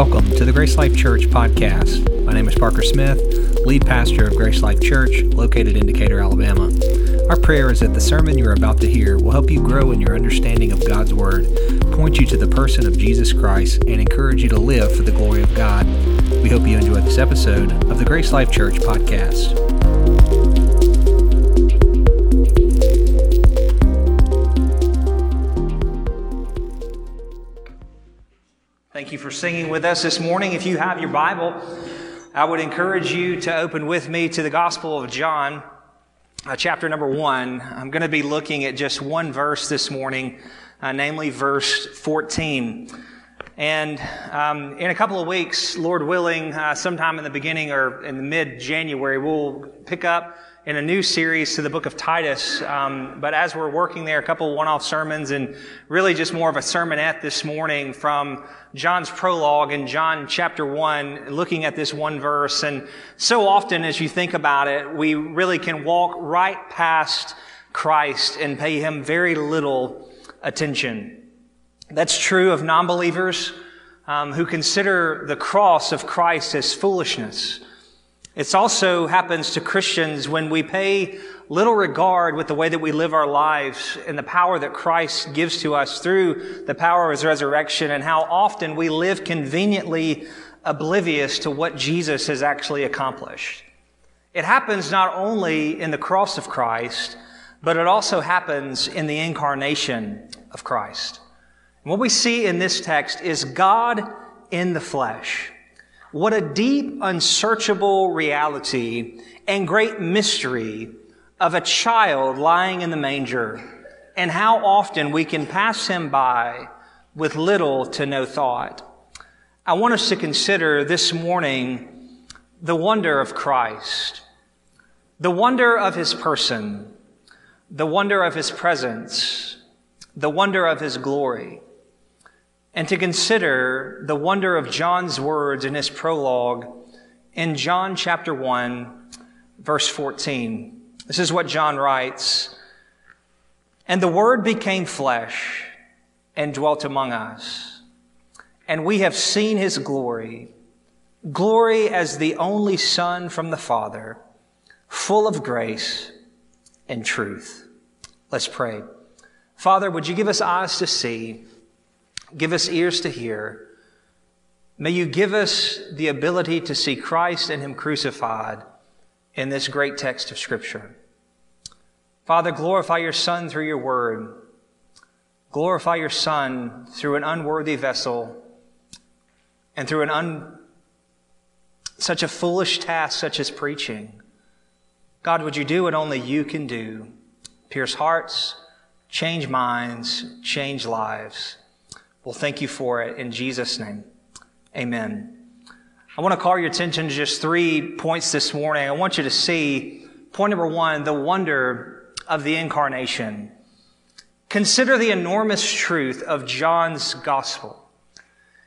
Welcome to the Grace Life Church podcast. My name is Parker Smith, lead pastor of Grace Life Church, located in Decatur, Alabama. Our prayer is that the sermon you're about to hear will help you grow in your understanding of God's Word, point you to the person of Jesus Christ, and encourage you to live for the glory of God. We hope you enjoy this episode of the Grace Life Church podcast. For singing with us this morning. If you have your Bible, I would encourage you to open with me to the Gospel of John, uh, chapter number one. I'm going to be looking at just one verse this morning, uh, namely verse 14. And um, in a couple of weeks, Lord willing, uh, sometime in the beginning or in the mid January, we'll pick up in a new series to the book of Titus. Um, but as we're working there, a couple one off sermons and really just more of a sermonette this morning from John's prologue in John chapter 1, looking at this one verse. And so often as you think about it, we really can walk right past Christ and pay him very little attention. That's true of non believers um, who consider the cross of Christ as foolishness. It also happens to Christians when we pay little regard with the way that we live our lives and the power that Christ gives to us through the power of his resurrection and how often we live conveniently oblivious to what Jesus has actually accomplished. It happens not only in the cross of Christ, but it also happens in the incarnation of Christ. What we see in this text is God in the flesh. What a deep, unsearchable reality and great mystery of a child lying in the manger and how often we can pass him by with little to no thought. I want us to consider this morning the wonder of Christ, the wonder of his person, the wonder of his presence, the wonder of his glory and to consider the wonder of John's words in his prologue in John chapter 1, verse 14. This is what John writes. And the Word became flesh and dwelt among us. And we have seen his glory, glory as the only Son from the Father, full of grace and truth. Let's pray. Father, would you give us eyes to see? Give us ears to hear. May you give us the ability to see Christ and Him crucified in this great text of Scripture. Father, glorify your Son through your word. Glorify your Son through an unworthy vessel and through an un, such a foolish task such as preaching. God, would you do what only you can do? Pierce hearts, change minds, change lives. Well, thank you for it in Jesus' name. Amen. I want to call your attention to just three points this morning. I want you to see point number one, the wonder of the incarnation. Consider the enormous truth of John's gospel.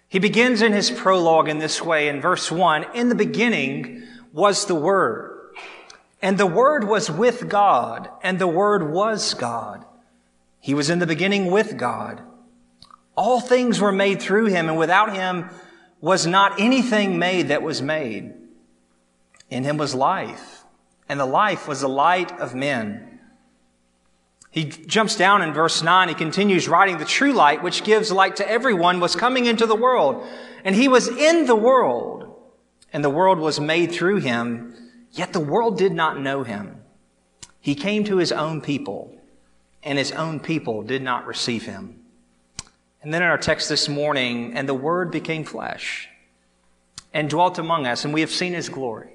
He begins in his prologue in this way in verse one, in the beginning was the Word, and the Word was with God, and the Word was God. He was in the beginning with God. All things were made through him, and without him was not anything made that was made. In him was life, and the life was the light of men. He jumps down in verse 9. He continues writing, The true light, which gives light to everyone, was coming into the world. And he was in the world, and the world was made through him, yet the world did not know him. He came to his own people, and his own people did not receive him. And then in our text this morning, and the Word became flesh and dwelt among us, and we have seen His glory.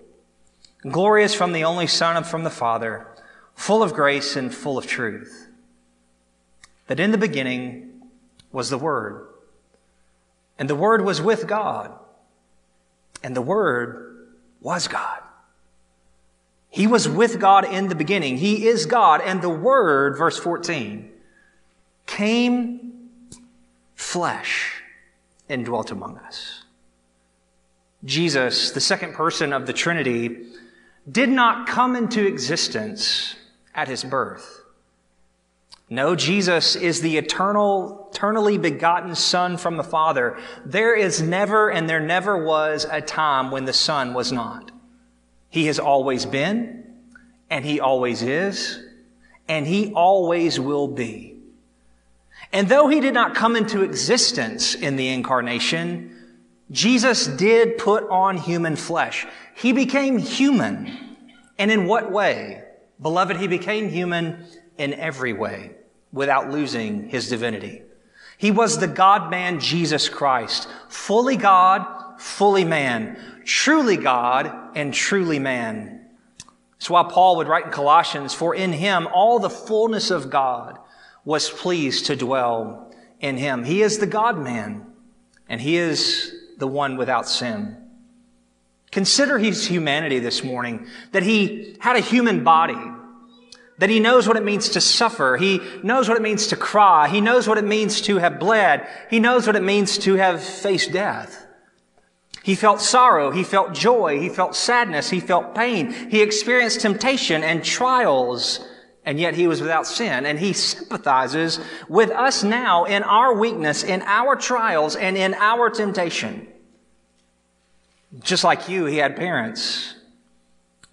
Glorious from the only Son and from the Father, full of grace and full of truth. That in the beginning was the Word, and the Word was with God, and the Word was God. He was with God in the beginning. He is God, and the Word, verse 14, came flesh and dwelt among us. Jesus, the second person of the Trinity, did not come into existence at his birth. No, Jesus is the eternal, eternally begotten Son from the Father. There is never and there never was a time when the Son was not. He has always been, and He always is, and He always will be. And though He did not come into existence in the incarnation, Jesus did put on human flesh. He became human. And in what way? Beloved, He became human in every way without losing his divinity. He was the God man Jesus Christ, fully God, fully man, truly God and truly man. That's why Paul would write in Colossians, for in him all the fullness of God was pleased to dwell in him. He is the God man and he is the one without sin. Consider his humanity this morning, that he had a human body, that he knows what it means to suffer. He knows what it means to cry. He knows what it means to have bled. He knows what it means to have faced death. He felt sorrow. He felt joy. He felt sadness. He felt pain. He experienced temptation and trials, and yet he was without sin. And he sympathizes with us now in our weakness, in our trials, and in our temptation. Just like you, he had parents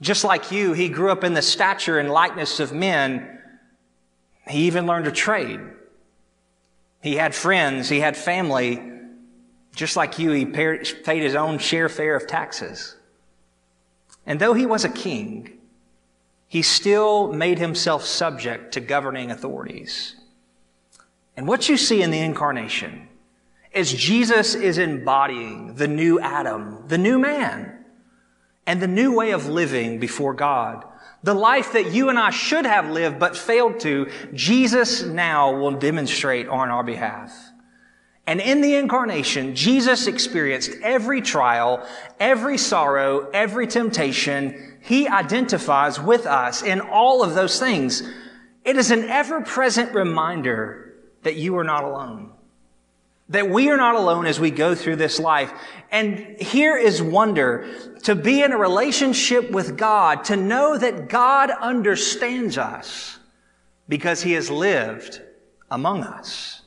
just like you, he grew up in the stature and likeness of men. He even learned a trade. He had friends, he had family. Just like you, he paid his own share fare of taxes. And though he was a king, he still made himself subject to governing authorities. And what you see in the incarnation is Jesus is embodying the new Adam, the new man and the new way of living before God. The life that you and I should have lived but failed to, Jesus now will demonstrate on our behalf. And in the incarnation, Jesus experienced every trial, every sorrow, every temptation. He identifies with us in all of those things. It is an ever present reminder that you are not alone. That we are not alone as we go through this life. And here is wonder to be in a relationship with God, to know that God understands us because he has lived among us.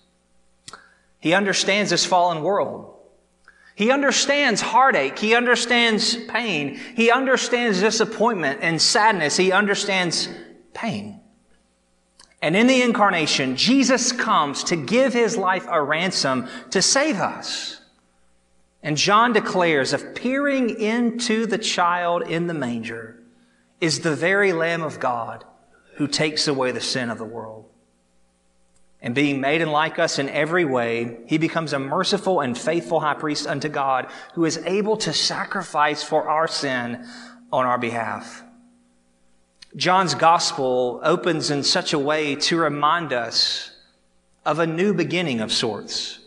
He understands this fallen world. He understands heartache. He understands pain. He understands disappointment and sadness. He understands pain. And in the incarnation, Jesus comes to give his life a ransom to save us. And John declares, of peering into the child in the manger is the very Lamb of God who takes away the sin of the world. And being made in like us in every way, he becomes a merciful and faithful high priest unto God who is able to sacrifice for our sin on our behalf. John's gospel opens in such a way to remind us of a new beginning of sorts.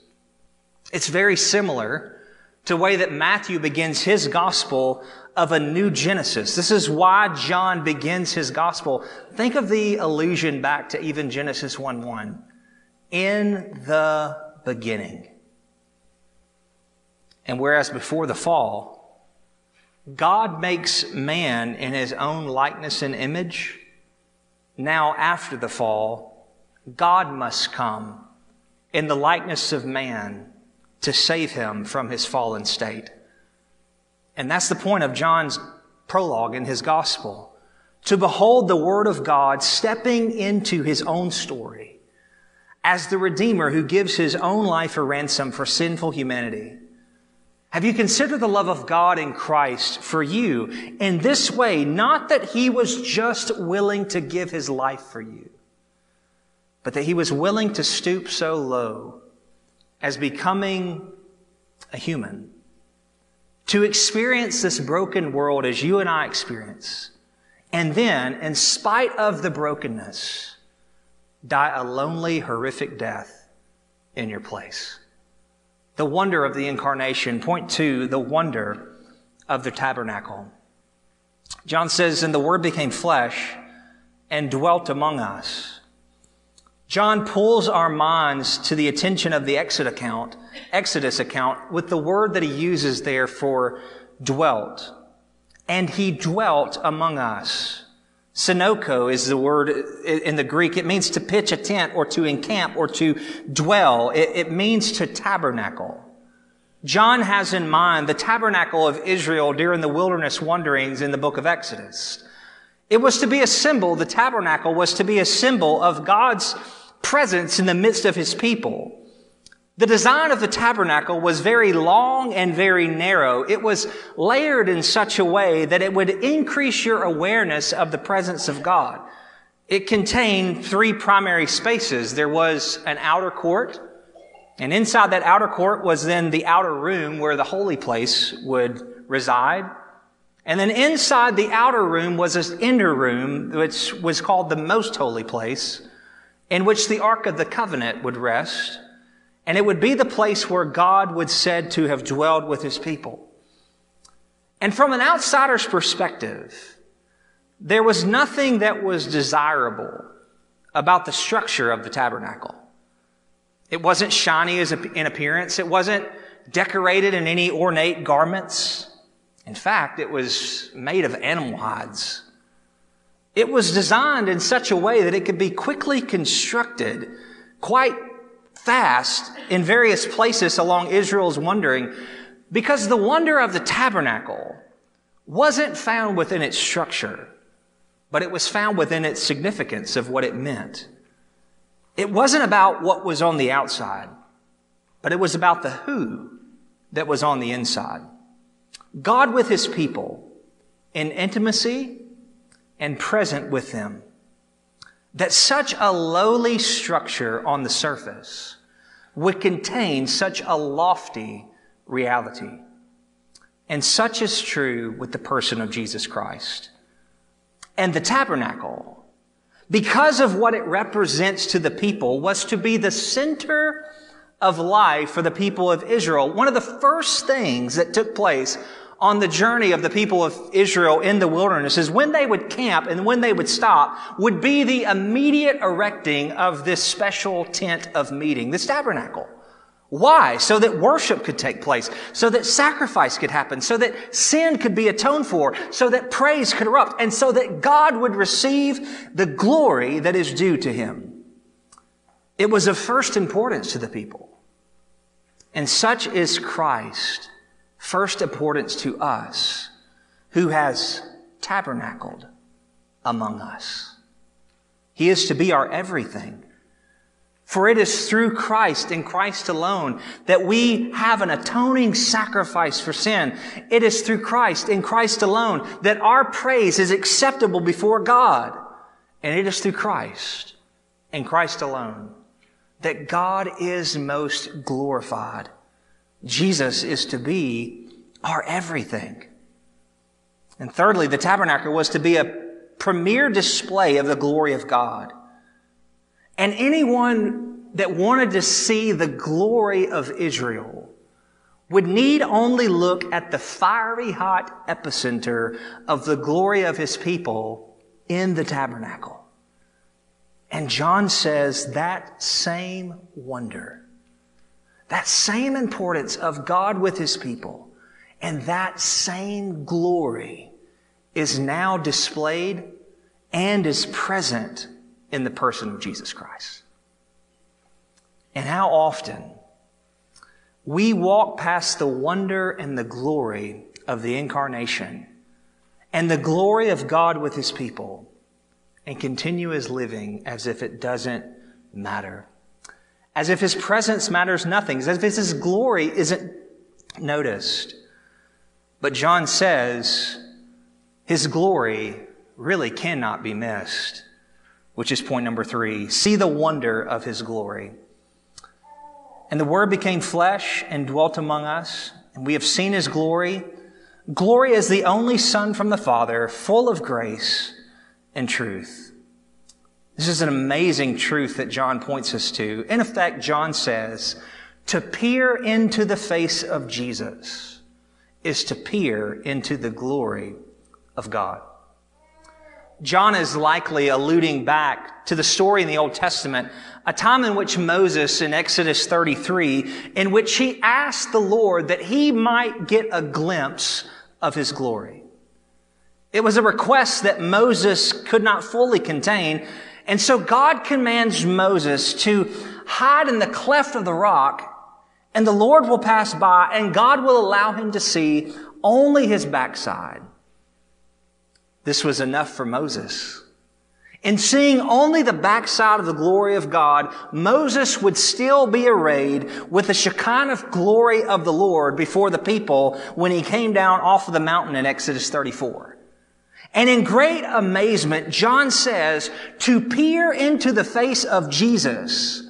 It's very similar to the way that Matthew begins his gospel of a new Genesis. This is why John begins his gospel. Think of the allusion back to even Genesis 1 1. In the beginning. And whereas before the fall, God makes man in his own likeness and image. Now, after the fall, God must come in the likeness of man to save him from his fallen state. And that's the point of John's prologue in his gospel. To behold the Word of God stepping into his own story as the Redeemer who gives his own life a ransom for sinful humanity. Have you considered the love of God in Christ for you in this way? Not that he was just willing to give his life for you, but that he was willing to stoop so low as becoming a human to experience this broken world as you and I experience. And then, in spite of the brokenness, die a lonely, horrific death in your place the wonder of the incarnation. Point two, the wonder of the tabernacle. John says, and the word became flesh and dwelt among us. John pulls our minds to the attention of the Exodus account, Exodus account with the word that he uses there for dwelt. And he dwelt among us. Synoko is the word in the Greek. It means to pitch a tent or to encamp or to dwell. It, it, means to tabernacle. John has in mind the tabernacle of Israel during the wilderness wanderings in the book of Exodus. It was to be a symbol, the tabernacle was to be a symbol of God's presence in the midst of his people. The design of the tabernacle was very long and very narrow. It was layered in such a way that it would increase your awareness of the presence of God. It contained three primary spaces. There was an outer court, and inside that outer court was then the outer room where the holy place would reside. And then inside the outer room was this inner room, which was called the most holy place, in which the Ark of the Covenant would rest. And it would be the place where God would said to have dwelled with his people. And from an outsider's perspective, there was nothing that was desirable about the structure of the tabernacle. It wasn't shiny as in appearance. It wasn't decorated in any ornate garments. In fact, it was made of animal hides. It was designed in such a way that it could be quickly constructed quite fast in various places along Israel's wandering because the wonder of the tabernacle wasn't found within its structure, but it was found within its significance of what it meant. It wasn't about what was on the outside, but it was about the who that was on the inside. God with his people in intimacy and present with them that such a lowly structure on the surface would contain such a lofty reality. And such is true with the person of Jesus Christ. And the tabernacle, because of what it represents to the people, was to be the center of life for the people of Israel. One of the first things that took place on the journey of the people of Israel in the wilderness is when they would camp and when they would stop would be the immediate erecting of this special tent of meeting, this tabernacle. Why? So that worship could take place, so that sacrifice could happen, so that sin could be atoned for, so that praise could erupt, and so that God would receive the glory that is due to him. It was of first importance to the people. And such is Christ first importance to us who has tabernacled among us. He is to be our everything. For it is through Christ and Christ alone that we have an atoning sacrifice for sin. It is through Christ and Christ alone that our praise is acceptable before God. And it is through Christ and Christ alone that God is most glorified Jesus is to be our everything. And thirdly, the tabernacle was to be a premier display of the glory of God. And anyone that wanted to see the glory of Israel would need only look at the fiery hot epicenter of the glory of his people in the tabernacle. And John says that same wonder that same importance of God with his people and that same glory is now displayed and is present in the person of Jesus Christ. And how often we walk past the wonder and the glory of the incarnation and the glory of God with his people and continue as living as if it doesn't matter as if his presence matters nothing, as if his glory isn't noticed. But John says his glory really cannot be missed, which is point number three. See the wonder of his glory. And the word became flesh and dwelt among us, and we have seen his glory. Glory as the only son from the Father, full of grace and truth. This is an amazing truth that John points us to. In effect, John says, to peer into the face of Jesus is to peer into the glory of God. John is likely alluding back to the story in the Old Testament, a time in which Moses in Exodus 33, in which he asked the Lord that he might get a glimpse of his glory. It was a request that Moses could not fully contain. And so God commands Moses to hide in the cleft of the rock and the Lord will pass by and God will allow him to see only his backside. This was enough for Moses. In seeing only the backside of the glory of God, Moses would still be arrayed with the Shekinah glory of the Lord before the people when he came down off of the mountain in Exodus 34. And in great amazement, John says, to peer into the face of Jesus,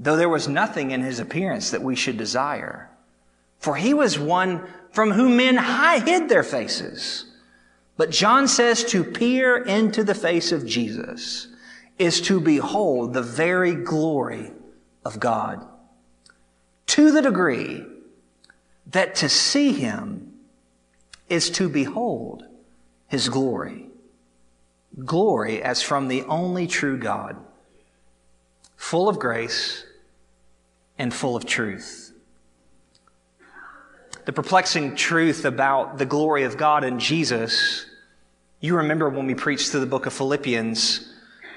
though there was nothing in his appearance that we should desire. For he was one from whom men hid their faces. But John says to peer into the face of Jesus is to behold the very glory of God. To the degree that to see him is to behold his glory. Glory as from the only true God, full of grace and full of truth. The perplexing truth about the glory of God in Jesus you remember when we preached through the book of Philippians,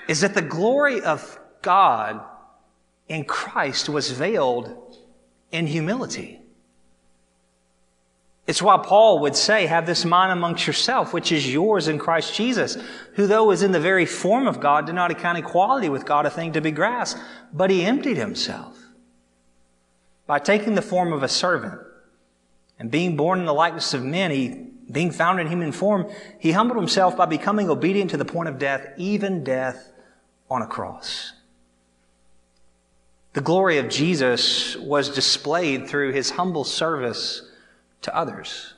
is that the glory of God in Christ was veiled in humility. It's why Paul would say, have this mind amongst yourself, which is yours in Christ Jesus, who though is in the very form of God, did not account equality with God a thing to be grasped, but he emptied himself by taking the form of a servant and being born in the likeness of men, he being found in human form, he humbled himself by becoming obedient to the point of death, even death on a cross. The glory of Jesus was displayed through his humble service to others.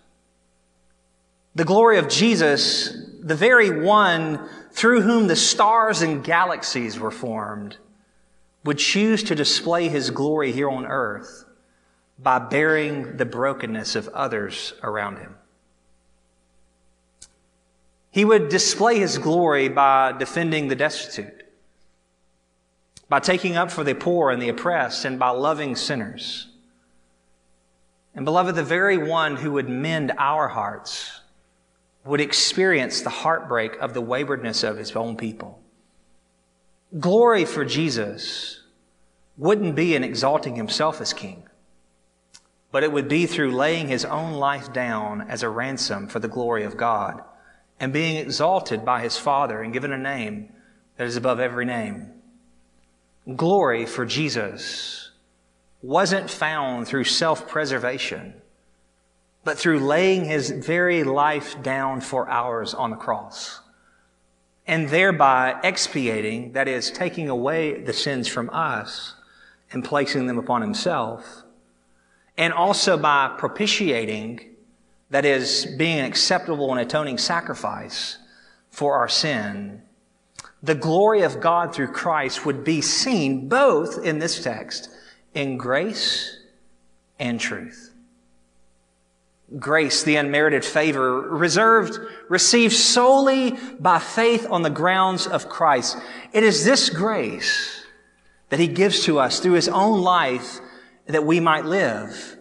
The glory of Jesus, the very one through whom the stars and galaxies were formed, would choose to display his glory here on earth by bearing the brokenness of others around him. He would display his glory by defending the destitute, by taking up for the poor and the oppressed, and by loving sinners. And beloved, the very one who would mend our hearts would experience the heartbreak of the waywardness of his own people. Glory for Jesus wouldn't be in exalting himself as king, but it would be through laying his own life down as a ransom for the glory of God and being exalted by his Father and given a name that is above every name. Glory for Jesus wasn't found through self preservation, but through laying his very life down for ours on the cross. And thereby expiating, that is, taking away the sins from us and placing them upon himself. And also by propitiating that is, being an acceptable and atoning sacrifice for our sin, the glory of God through Christ would be seen both in this text in grace and truth. Grace, the unmerited favor, reserved, received solely by faith on the grounds of Christ. It is this grace that He gives to us through His own life that we might live.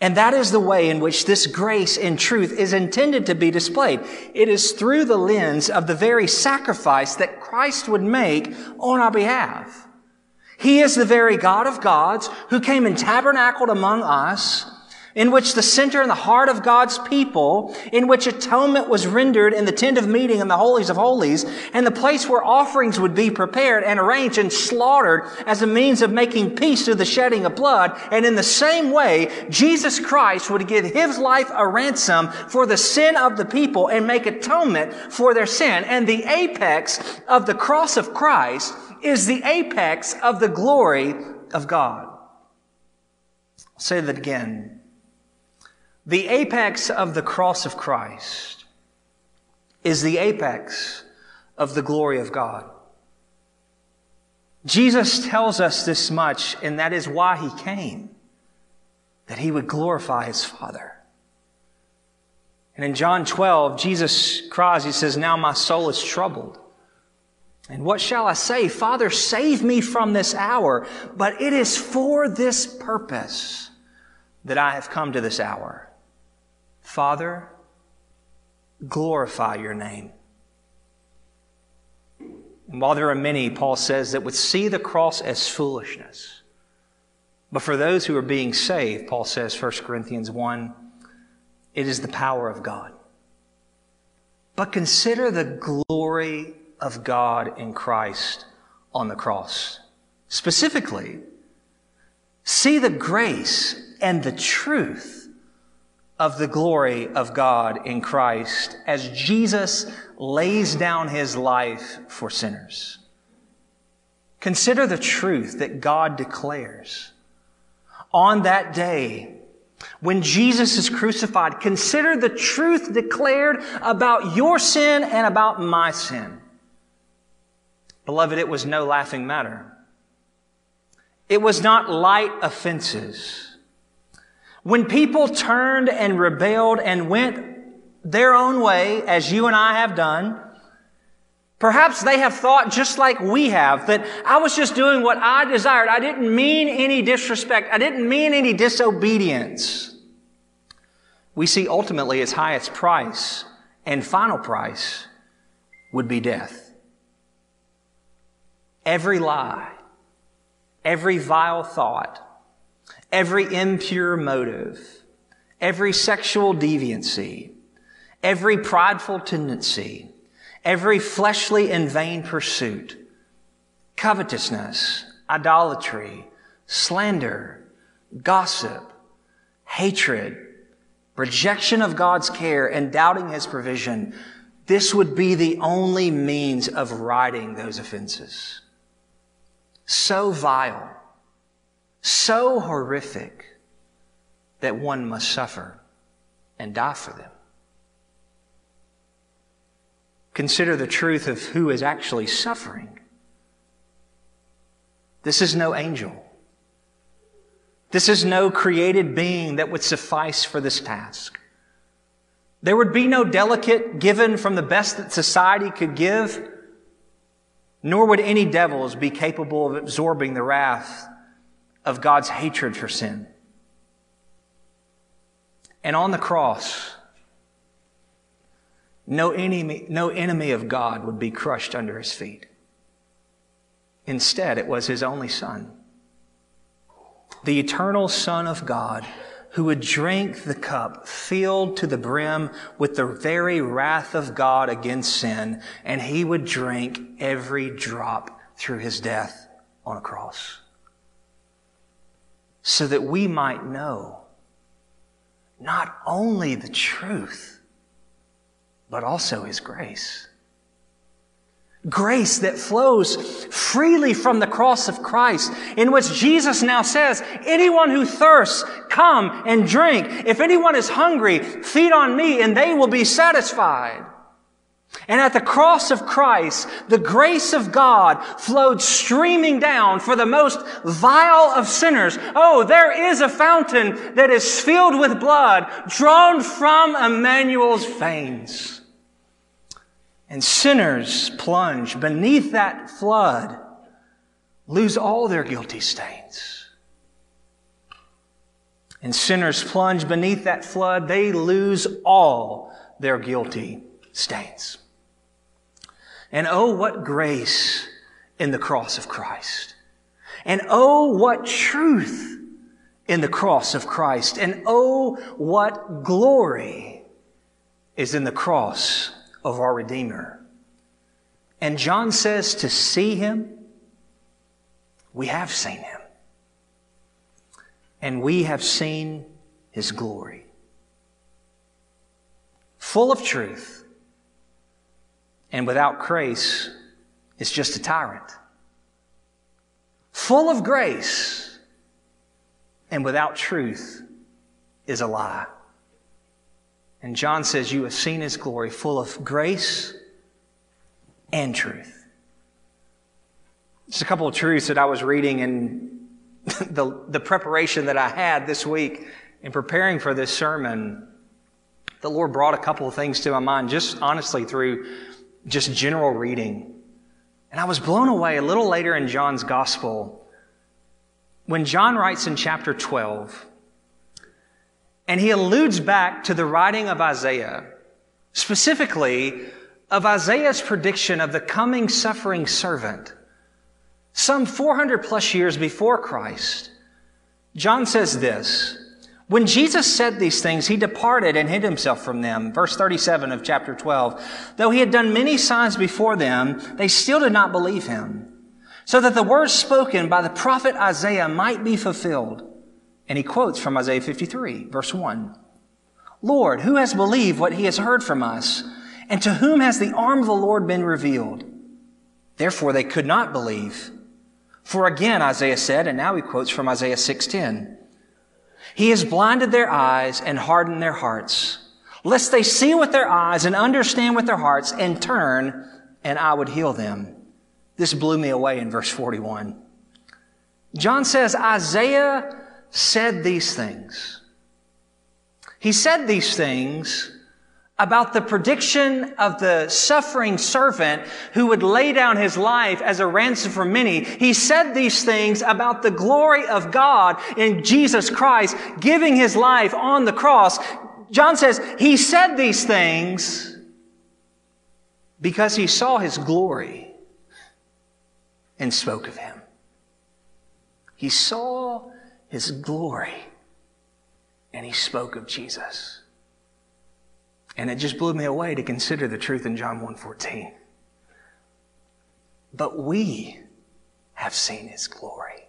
And that is the way in which this grace and truth is intended to be displayed. It is through the lens of the very sacrifice that Christ would make on our behalf. He is the very God of gods who came and tabernacled among us in which the center and the heart of God's people, in which atonement was rendered in the tent of meeting in the holies of holies, and the place where offerings would be prepared and arranged and slaughtered as a means of making peace through the shedding of blood. And in the same way, Jesus Christ would give his life a ransom for the sin of the people and make atonement for their sin. And the apex of the cross of Christ is the apex of the glory of God. I'll say that again. The apex of the cross of Christ is the apex of the glory of God. Jesus tells us this much, and that is why he came, that he would glorify his Father. And in John 12, Jesus cries, he says, Now my soul is troubled. And what shall I say? Father, save me from this hour. But it is for this purpose that I have come to this hour. Father, glorify your name. And while there are many, Paul says, that would see the cross as foolishness. But for those who are being saved, Paul says, 1 Corinthians 1, it is the power of God. But consider the glory of God in Christ on the cross. Specifically, see the grace and the truth of the glory of God in Christ as Jesus lays down his life for sinners. Consider the truth that God declares. On that day, when Jesus is crucified, consider the truth declared about your sin and about my sin. Beloved, it was no laughing matter. It was not light offenses. When people turned and rebelled and went their own way, as you and I have done, perhaps they have thought just like we have, that I was just doing what I desired. I didn't mean any disrespect. I didn't mean any disobedience. We see ultimately its highest price and final price would be death. Every lie, every vile thought, every impure motive, every sexual deviancy, every prideful tendency, every fleshly and vain pursuit, covetousness, idolatry, slander, gossip, hatred, rejection of God's care, and doubting His provision, this would be the only means of righting those offenses. So vile, so horrific that one must suffer and die for them. Consider the truth of who is actually suffering. This is no angel. This is no created being that would suffice for this task. There would be no delicate given from the best that society could give, nor would any devils be capable of absorbing the wrath of God's hatred for sin. And on the cross, no enemy, no enemy of God would be crushed under his feet. Instead, it was his only son, the eternal Son of God, who would drink the cup filled to the brim with the very wrath of God against sin, and he would drink every drop through his death on a cross. So that we might know not only the truth, but also His grace. Grace that flows freely from the cross of Christ, in which Jesus now says, anyone who thirsts, come and drink. If anyone is hungry, feed on me and they will be satisfied. And at the cross of Christ, the grace of God flowed streaming down for the most vile of sinners. Oh, there is a fountain that is filled with blood drawn from Emmanuel's veins. And sinners plunge beneath that flood, lose all their guilty stains. And sinners plunge beneath that flood, they lose all their guilty stains. And oh, what grace in the cross of Christ. And oh, what truth in the cross of Christ. And oh, what glory is in the cross of our Redeemer. And John says to see him, we have seen him. And we have seen his glory. Full of truth and without grace is just a tyrant. Full of grace and without truth is a lie. And John says, You have seen his glory, full of grace and truth. Just a couple of truths that I was reading in the, the preparation that I had this week in preparing for this sermon. The Lord brought a couple of things to my mind, just honestly through just general reading. And I was blown away a little later in John's gospel when John writes in chapter 12, and he alludes back to the writing of Isaiah, specifically of Isaiah's prediction of the coming suffering servant. Some 400 plus years before Christ, John says this When Jesus said these things, he departed and hid himself from them. Verse 37 of chapter 12. Though he had done many signs before them, they still did not believe him. So that the words spoken by the prophet Isaiah might be fulfilled. And he quotes from Isaiah 53, verse 1. Lord, who has believed what he has heard from us? And to whom has the arm of the Lord been revealed? Therefore they could not believe. For again, Isaiah said, and now he quotes from Isaiah 6:10. He has blinded their eyes and hardened their hearts, lest they see with their eyes and understand with their hearts and turn, and I would heal them. This blew me away in verse 41. John says Isaiah said these things. He said these things about the prediction of the suffering servant who would lay down his life as a ransom for many. He said these things about the glory of God in Jesus Christ giving his life on the cross. John says he said these things because he saw his glory and spoke of him. He saw his glory and he spoke of Jesus. And it just blew me away to consider the truth in John 1:14. But we have seen his glory.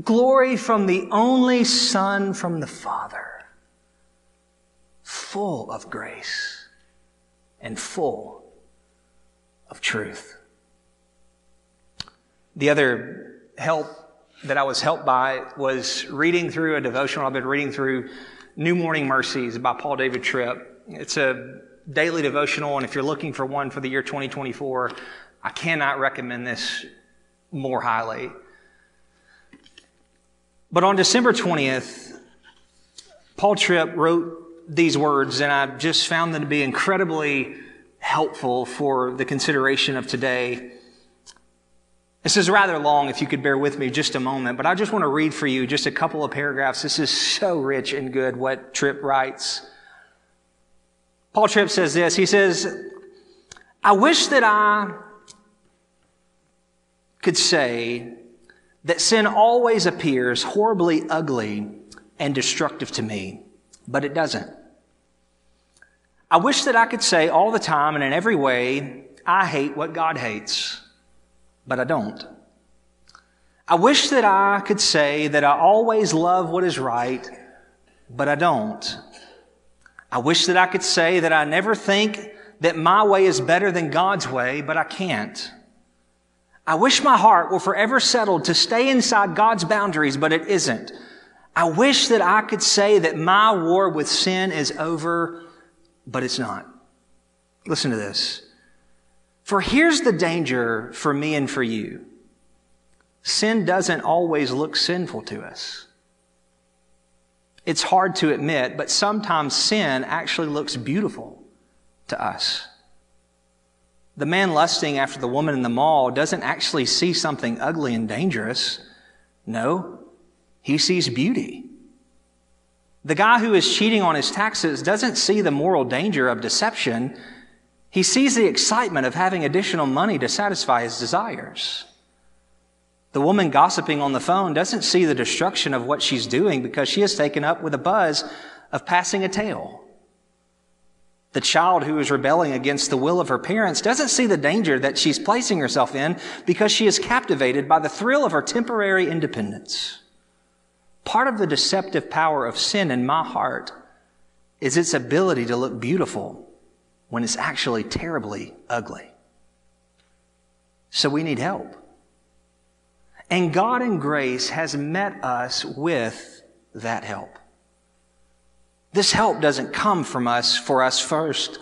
Glory from the only Son from the Father, full of grace and full of truth. The other help that I was helped by was reading through a devotional I've been reading through New Morning Mercies by Paul David Tripp. It's a daily devotional, and if you're looking for one for the year 2024, I cannot recommend this more highly. But on December 20th, Paul Tripp wrote these words, and I just found them to be incredibly helpful for the consideration of today. This is rather long, if you could bear with me just a moment, but I just want to read for you just a couple of paragraphs. This is so rich and good what Tripp writes. Paul Tripp says this. He says, I wish that I could say that sin always appears horribly ugly and destructive to me, but it doesn't. I wish that I could say all the time and in every way, I hate what God hates but I don't. I wish that I could say that I always love what is right, but I don't. I wish that I could say that I never think that my way is better than God's way, but I can't. I wish my heart were forever settled to stay inside God's boundaries, but it isn't. I wish that I could say that my war with sin is over, but it's not. Listen to this. For here's the danger for me and for you sin doesn't always look sinful to us. It's hard to admit, but sometimes sin actually looks beautiful to us. The man lusting after the woman in the mall doesn't actually see something ugly and dangerous. No, he sees beauty. The guy who is cheating on his taxes doesn't see the moral danger of deception. He sees the excitement of having additional money to satisfy his desires. The woman gossiping on the phone doesn't see the destruction of what she's doing because she is taken up with a buzz of passing a tale. The child who is rebelling against the will of her parents doesn't see the danger that she's placing herself in because she is captivated by the thrill of her temporary independence. Part of the deceptive power of sin in my heart is its ability to look beautiful when it's actually terribly ugly. So we need help. And God in grace has met us with that help. This help doesn't come from us for us first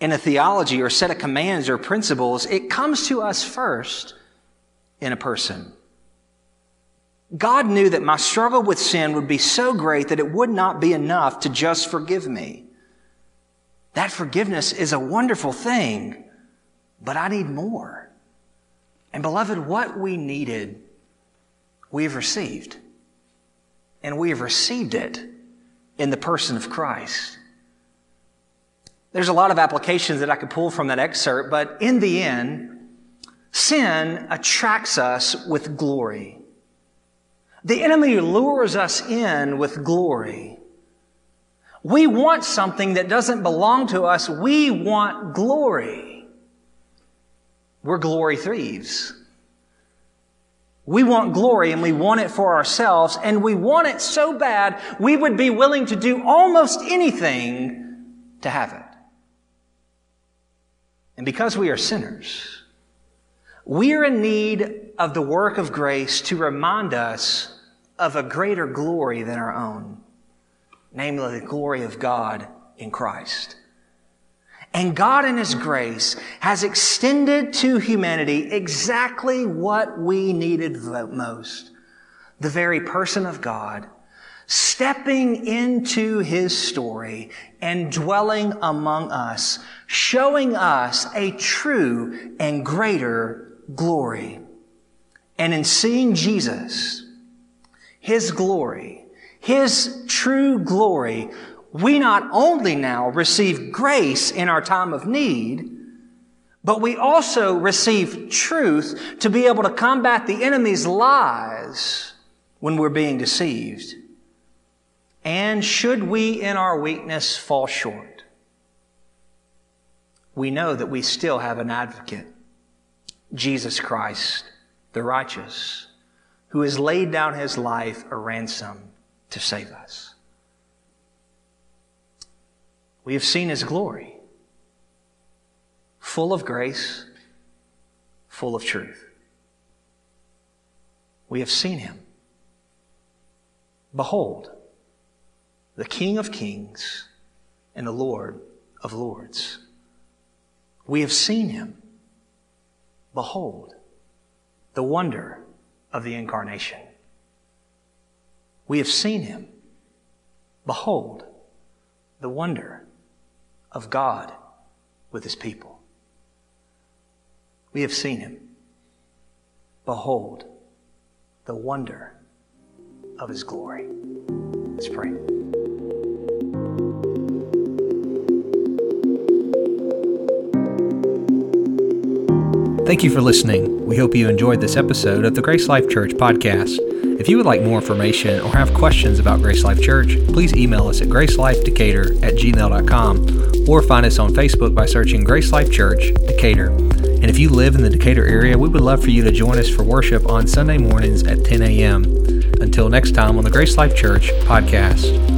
in a theology or set of commands or principles. It comes to us first in a person. God knew that my struggle with sin would be so great that it would not be enough to just forgive me. That forgiveness is a wonderful thing, but I need more. And beloved, what we needed, we have received. And we have received it in the person of Christ. There's a lot of applications that I could pull from that excerpt, but in the end, sin attracts us with glory. The enemy lures us in with glory. We want something that doesn't belong to us. We want glory. We're glory thieves. We want glory and we want it for ourselves and we want it so bad we would be willing to do almost anything to have it. And because we are sinners, we are in need of the work of grace to remind us of a greater glory than our own, namely the glory of God in Christ. And God in His grace has extended to humanity exactly what we needed most. The very person of God stepping into His story and dwelling among us, showing us a true and greater glory. And in seeing Jesus, His glory, His true glory, we not only now receive grace in our time of need, but we also receive truth to be able to combat the enemy's lies when we're being deceived. And should we in our weakness fall short, we know that we still have an advocate, Jesus Christ, the righteous, who has laid down his life a ransom to save us. We have seen his glory, full of grace, full of truth. We have seen him. Behold, the King of kings and the Lord of lords. We have seen him. Behold, the wonder of the incarnation. We have seen him. Behold, the wonder of God with his people. We have seen him. Behold the wonder of his glory. Let's pray. Thank you for listening. We hope you enjoyed this episode of the Grace Life Church podcast. If you would like more information or have questions about Grace Life Church, please email us at gracelifedecatur at gmail.com or find us on Facebook by searching Grace Life Church, Decatur. And if you live in the Decatur area, we would love for you to join us for worship on Sunday mornings at 10 a.m. Until next time on the Grace Life Church podcast.